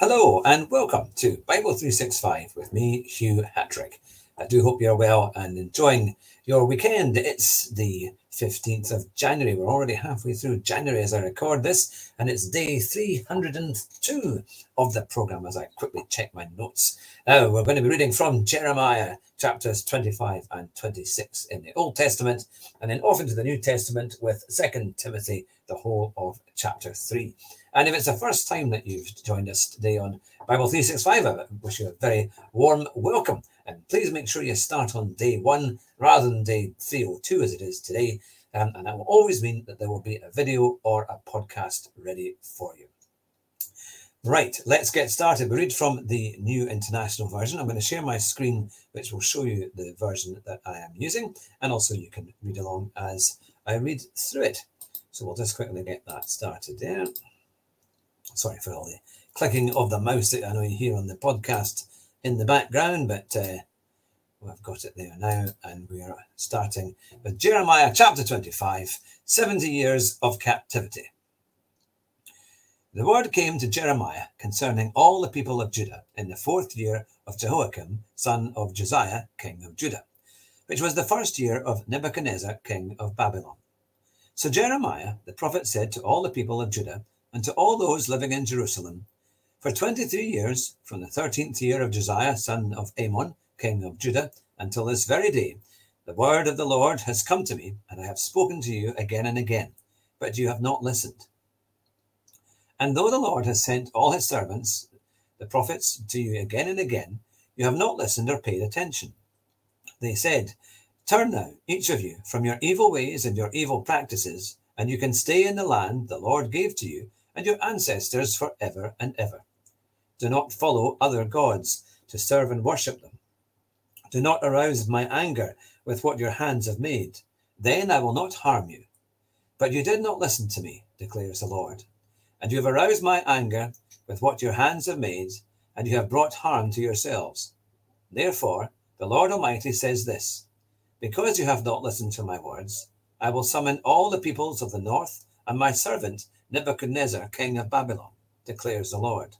Hello and welcome to Bible 365 with me, Hugh Hatrick. I do hope you're well and enjoying your weekend. It's the 15th of January. We're already halfway through January as I record this, and it's day 302 of the program as I quickly check my notes. Now, we're going to be reading from Jeremiah chapters 25 and 26 in the Old Testament, and then off into the New Testament with 2 Timothy, the whole of chapter 3. And if it's the first time that you've joined us today on Bible 365, I wish you a very warm welcome. And please make sure you start on day one rather than day 302 as it is today. Um, and that will always mean that there will be a video or a podcast ready for you. Right, let's get started. We read from the New International Version. I'm going to share my screen, which will show you the version that I am using, and also you can read along as I read through it. So we'll just quickly get that started there. Sorry for all the clicking of the mouse that I know you hear on the podcast in the background, but uh, we've got it there now, and we are starting with Jeremiah chapter 25 70 years of captivity. The word came to Jeremiah concerning all the people of Judah in the fourth year of Jehoiakim, son of Josiah, king of Judah, which was the first year of Nebuchadnezzar, king of Babylon. So Jeremiah the prophet said to all the people of Judah and to all those living in Jerusalem, For twenty three years, from the thirteenth year of Josiah, son of Amon, king of Judah, until this very day, the word of the Lord has come to me, and I have spoken to you again and again, but you have not listened. And though the Lord has sent all his servants, the prophets, to you again and again, you have not listened or paid attention. They said, Turn now, each of you, from your evil ways and your evil practices, and you can stay in the land the Lord gave to you and your ancestors for ever and ever. Do not follow other gods to serve and worship them. Do not arouse my anger with what your hands have made. Then I will not harm you. But you did not listen to me, declares the Lord. And you have aroused my anger with what your hands have made, and you have brought harm to yourselves. Therefore, the Lord Almighty says this because you have not listened to my words, I will summon all the peoples of the north and my servant Nebuchadnezzar, king of Babylon, declares the Lord.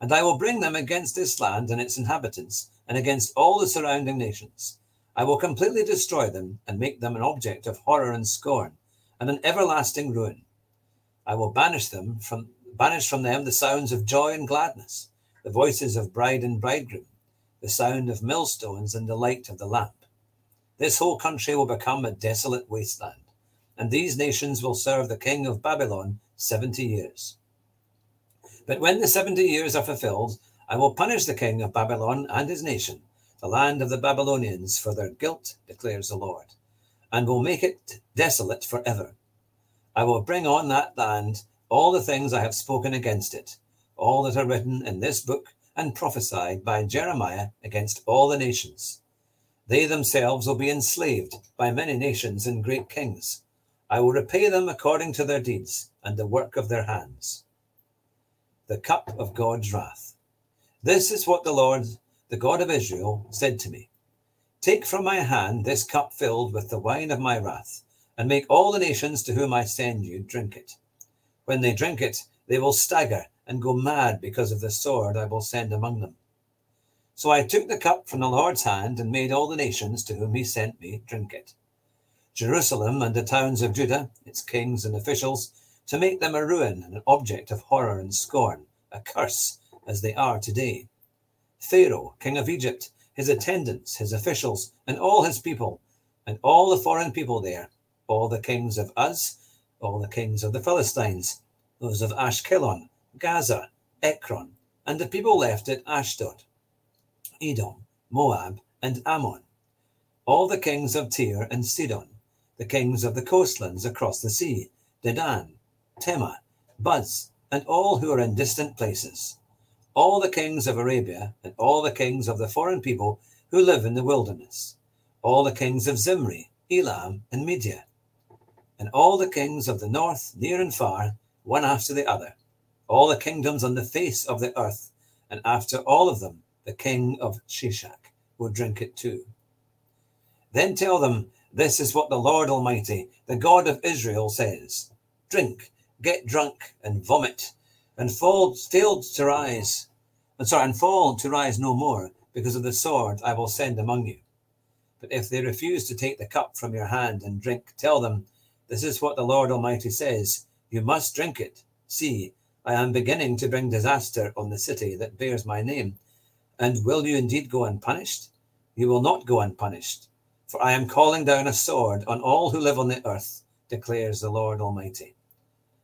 And I will bring them against this land and its inhabitants, and against all the surrounding nations. I will completely destroy them and make them an object of horror and scorn, and an everlasting ruin. I will banish them from banish from them the sounds of joy and gladness, the voices of bride and bridegroom, the sound of millstones and the light of the lamp. This whole country will become a desolate wasteland, and these nations will serve the king of Babylon 70 years. But when the 70 years are fulfilled, I will punish the king of Babylon and his nation, the land of the Babylonians, for their guilt, declares the Lord, and will make it desolate forever. I will bring on that land all the things I have spoken against it, all that are written in this book and prophesied by Jeremiah against all the nations. They themselves will be enslaved by many nations and great kings. I will repay them according to their deeds and the work of their hands. The cup of God's wrath. This is what the Lord, the God of Israel, said to me Take from my hand this cup filled with the wine of my wrath, and make all the nations to whom I send you drink it. When they drink it, they will stagger and go mad because of the sword I will send among them. So I took the cup from the Lord's hand and made all the nations to whom he sent me drink it. Jerusalem and the towns of Judah, its kings and officials, to make them a ruin and an object of horror and scorn, a curse, as they are today. Pharaoh, king of Egypt, his attendants, his officials, and all his people, and all the foreign people there, all the kings of Uz, all the kings of the Philistines, those of Ashkelon, Gaza, Ekron, and the people left at Ashdod Edom, Moab, and Ammon, all the kings of Tyre and Sidon, the kings of the coastlands across the sea, Dedan, Tema, Buz, and all who are in distant places, all the kings of Arabia, and all the kings of the foreign people who live in the wilderness, all the kings of Zimri, Elam, and Media, and all the kings of the north, near and far, one after the other, all the kingdoms on the face of the earth, and after all of them the king of Shishak, will drink it too. Then tell them, This is what the Lord Almighty, the God of Israel, says Drink, get drunk, and vomit. and fall, failed to rise, and sorry, and fall to rise no more, because of the sword I will send among you. But if they refuse to take the cup from your hand and drink, tell them, This is what the Lord Almighty says You must drink it. See, I am beginning to bring disaster on the city that bears my name. And will you indeed go unpunished? You will not go unpunished, for I am calling down a sword on all who live on the earth, declares the Lord Almighty.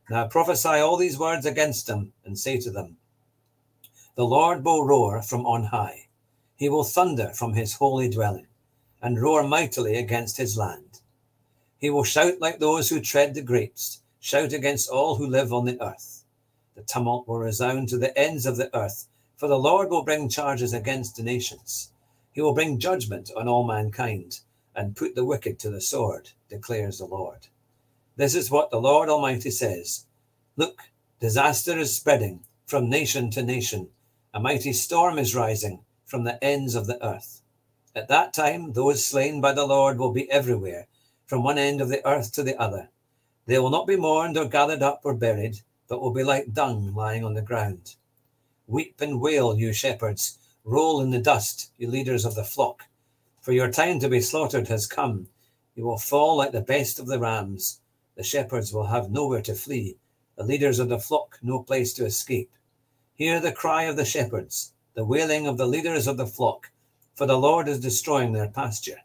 Now prophesy all these words against them, and say to them, The Lord will roar from on high. He will thunder from his holy dwelling, and roar mightily against his land. He will shout like those who tread the grapes, shout against all who live on the earth. The tumult will resound to the ends of the earth, for the Lord will bring charges against the nations. He will bring judgment on all mankind, and put the wicked to the sword, declares the Lord. This is what the Lord Almighty says Look, disaster is spreading from nation to nation. A mighty storm is rising from the ends of the earth. At that time, those slain by the Lord will be everywhere, from one end of the earth to the other. They will not be mourned or gathered up or buried, but will be like dung lying on the ground. Weep and wail, you shepherds. Roll in the dust, you leaders of the flock. For your time to be slaughtered has come. You will fall like the best of the rams. The shepherds will have nowhere to flee, the leaders of the flock no place to escape. Hear the cry of the shepherds, the wailing of the leaders of the flock, for the Lord is destroying their pasture.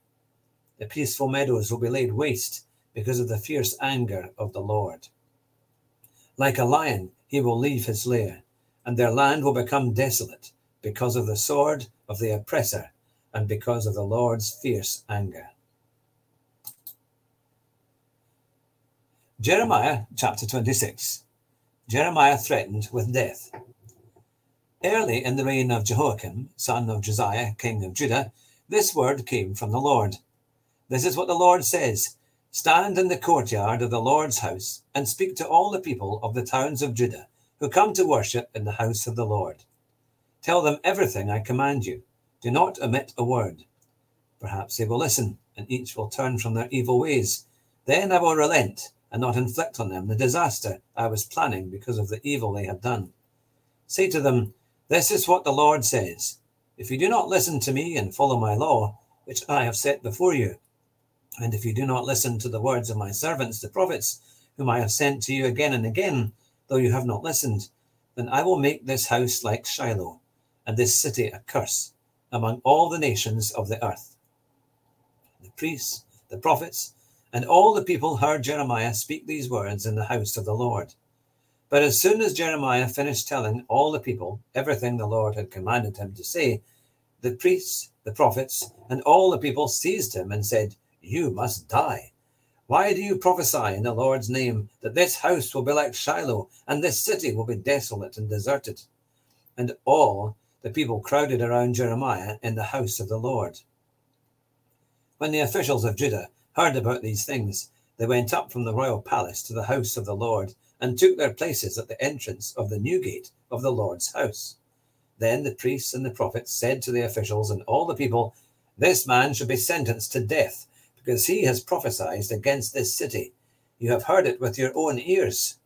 The peaceful meadows will be laid waste because of the fierce anger of the Lord. Like a lion, he will leave his lair, and their land will become desolate because of the sword of the oppressor and because of the Lord's fierce anger. Jeremiah chapter 26. Jeremiah threatened with death. Early in the reign of Jehoiakim, son of Josiah, king of Judah, this word came from the Lord. This is what the Lord says Stand in the courtyard of the Lord's house and speak to all the people of the towns of Judah who come to worship in the house of the Lord. Tell them everything I command you. Do not omit a word. Perhaps they will listen, and each will turn from their evil ways. Then I will relent and not inflict on them the disaster I was planning because of the evil they had done. Say to them, This is what the Lord says If you do not listen to me and follow my law, which I have set before you, and if you do not listen to the words of my servants, the prophets, whom I have sent to you again and again, though you have not listened, then I will make this house like Shiloh, and this city a curse among all the nations of the earth. The priests, the prophets, and all the people heard Jeremiah speak these words in the house of the Lord. But as soon as Jeremiah finished telling all the people everything the Lord had commanded him to say, the priests, the prophets, and all the people seized him and said, You must die. Why do you prophesy in the Lord's name that this house will be like Shiloh, and this city will be desolate and deserted? And all the people crowded around Jeremiah in the house of the Lord. When the officials of Judah heard about these things, they went up from the royal palace to the house of the Lord and took their places at the entrance of the new gate of the Lord's house. Then the priests and the prophets said to the officials and all the people, This man should be sentenced to death, because he has prophesied against this city. You have heard it with your own ears.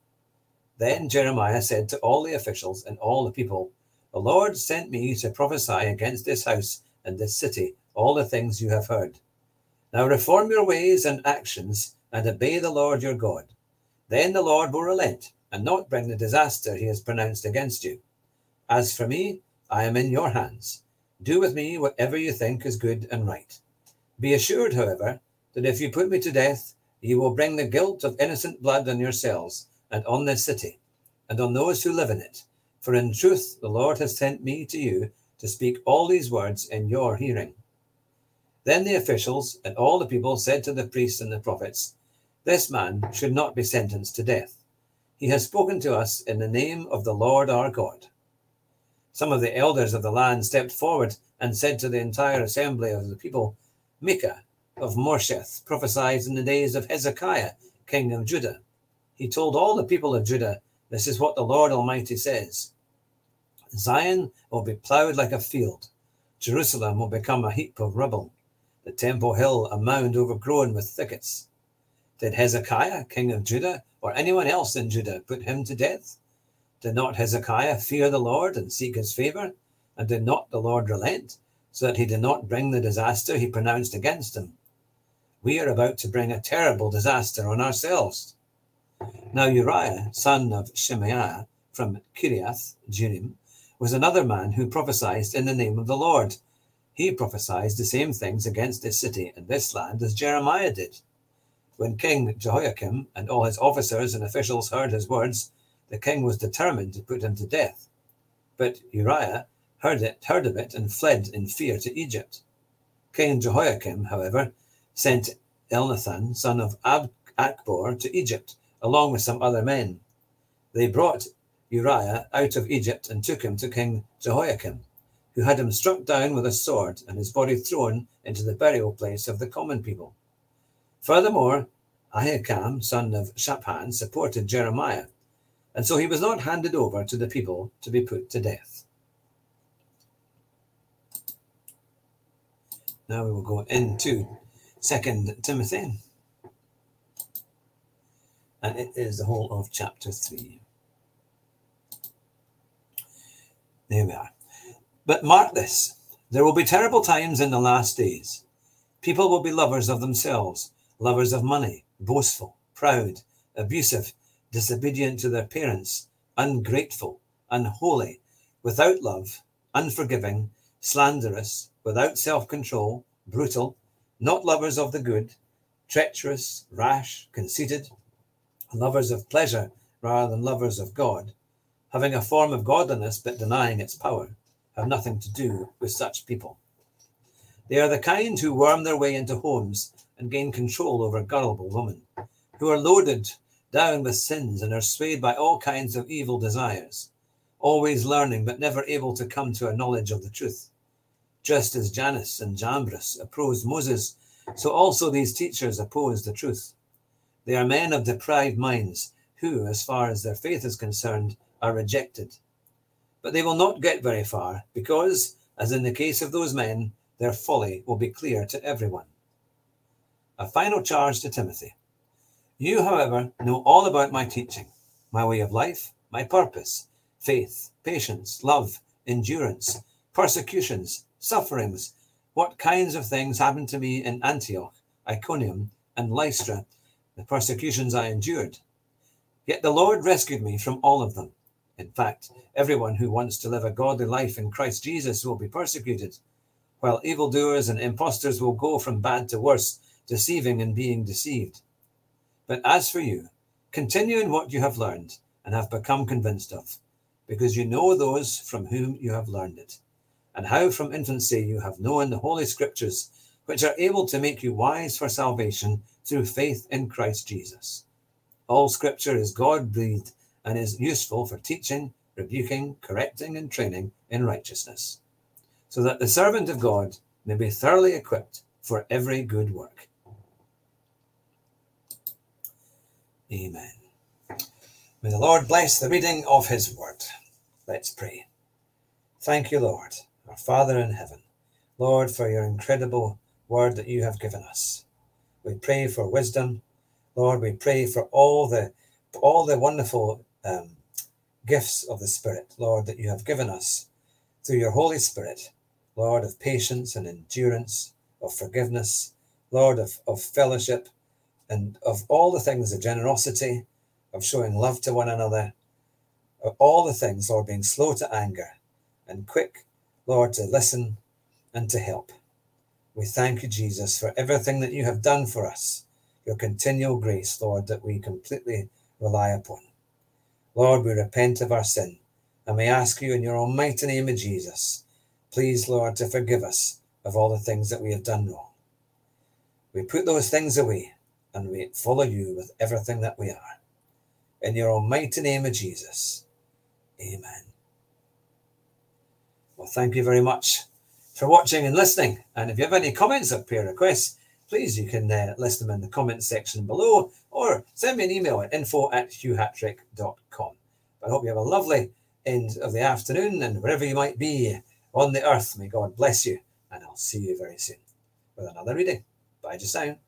Then Jeremiah said to all the officials and all the people, The Lord sent me to prophesy against this house and this city all the things you have heard. Now reform your ways and actions and obey the Lord your God. Then the Lord will relent and not bring the disaster he has pronounced against you. As for me, I am in your hands. Do with me whatever you think is good and right. Be assured, however, that if you put me to death, you will bring the guilt of innocent blood on yourselves and on this city and on those who live in it. For in truth, the Lord has sent me to you to speak all these words in your hearing. Then the officials and all the people said to the priests and the prophets, This man should not be sentenced to death. He has spoken to us in the name of the Lord our God. Some of the elders of the land stepped forward and said to the entire assembly of the people, Micah of Moresheth prophesied in the days of Hezekiah, king of Judah. He told all the people of Judah, This is what the Lord Almighty says Zion will be plowed like a field, Jerusalem will become a heap of rubble the Temple Hill a mound overgrown with thickets. Did Hezekiah, king of Judah, or anyone else in Judah put him to death? Did not Hezekiah fear the Lord and seek his favor? And did not the Lord relent, so that he did not bring the disaster he pronounced against him? We are about to bring a terrible disaster on ourselves. Now Uriah, son of Shemaiah from Kiriath Jearim, was another man who prophesied in the name of the Lord. He prophesied the same things against this city and this land as Jeremiah did. When King Jehoiakim and all his officers and officials heard his words, the king was determined to put him to death. But Uriah heard it, heard of it, and fled in fear to Egypt. King Jehoiakim, however, sent Elnathan, son of Ab- Achbor, to Egypt, along with some other men. They brought Uriah out of Egypt and took him to King Jehoiakim, who had him struck down with a sword and his body thrown into the burial place of the common people. Furthermore, Ahikam, son of Shaphan, supported Jeremiah, and so he was not handed over to the people to be put to death. Now we will go into Second Timothy, and it is the whole of chapter three. There we are. But mark this: there will be terrible times in the last days. People will be lovers of themselves, lovers of money, boastful, proud, abusive, disobedient to their parents, ungrateful, unholy, without love, unforgiving, slanderous, without self control, brutal, not lovers of the good, treacherous, rash, conceited, lovers of pleasure rather than lovers of God, having a form of godliness but denying its power, have nothing to do with such people. They are the kind who worm their way into homes and gain control over gullible women, who are loaded down with sins and are swayed by all kinds of evil desires, always learning but never able to come to a knowledge of the truth. Just as Jannes and Jambres opposed Moses, so also these teachers oppose the truth. They are men of deprived minds who, as far as their faith is concerned, are rejected. But they will not get very far because, as in the case of those men, their folly will be clear to everyone. A final charge to Timothy. You, however, know all about my teaching, my way of life, my purpose, faith, patience, love, endurance, persecutions, sufferings, what kinds of things happened to me in Antioch, Iconium, and Lystra, the persecutions I endured. Yet the Lord rescued me from all of them. In fact, everyone who wants to live a godly life in Christ Jesus will be persecuted, while evildoers and impostors will go from bad to worse, deceiving and being deceived. But as for you, continue in what you have learned and have become convinced of, because you know those from whom you have learned it and how from infancy you have known the Holy Scriptures, which are able to make you wise for salvation through faith in Christ Jesus. All Scripture is God breathed and is useful for teaching, rebuking, correcting, and training in righteousness, so that the servant of God may be thoroughly equipped for every good work. Amen. May the Lord bless the reading of his word. Let's pray. Thank you, Lord our Father in heaven, Lord, for your incredible word that you have given us. We pray for wisdom, Lord. We pray for all the all the wonderful um, gifts of the Spirit, Lord, that you have given us through your Holy Spirit, Lord, of patience and endurance, of forgiveness, Lord, of, of fellowship, and of all the things of generosity, of showing love to one another, of all the things, Lord, being slow to anger and quick Lord, to listen and to help. We thank you, Jesus, for everything that you have done for us, your continual grace, Lord, that we completely rely upon. Lord, we repent of our sin and we ask you in your almighty name of Jesus, please, Lord, to forgive us of all the things that we have done wrong. We put those things away and we follow you with everything that we are. In your almighty name of Jesus, amen. Well, thank you very much for watching and listening. And if you have any comments or prayer requests, please you can uh, list them in the comments section below or send me an email at info at hughhatrick.com. I hope you have a lovely end of the afternoon and wherever you might be on the earth, may God bless you. And I'll see you very soon with another reading. Bye just now.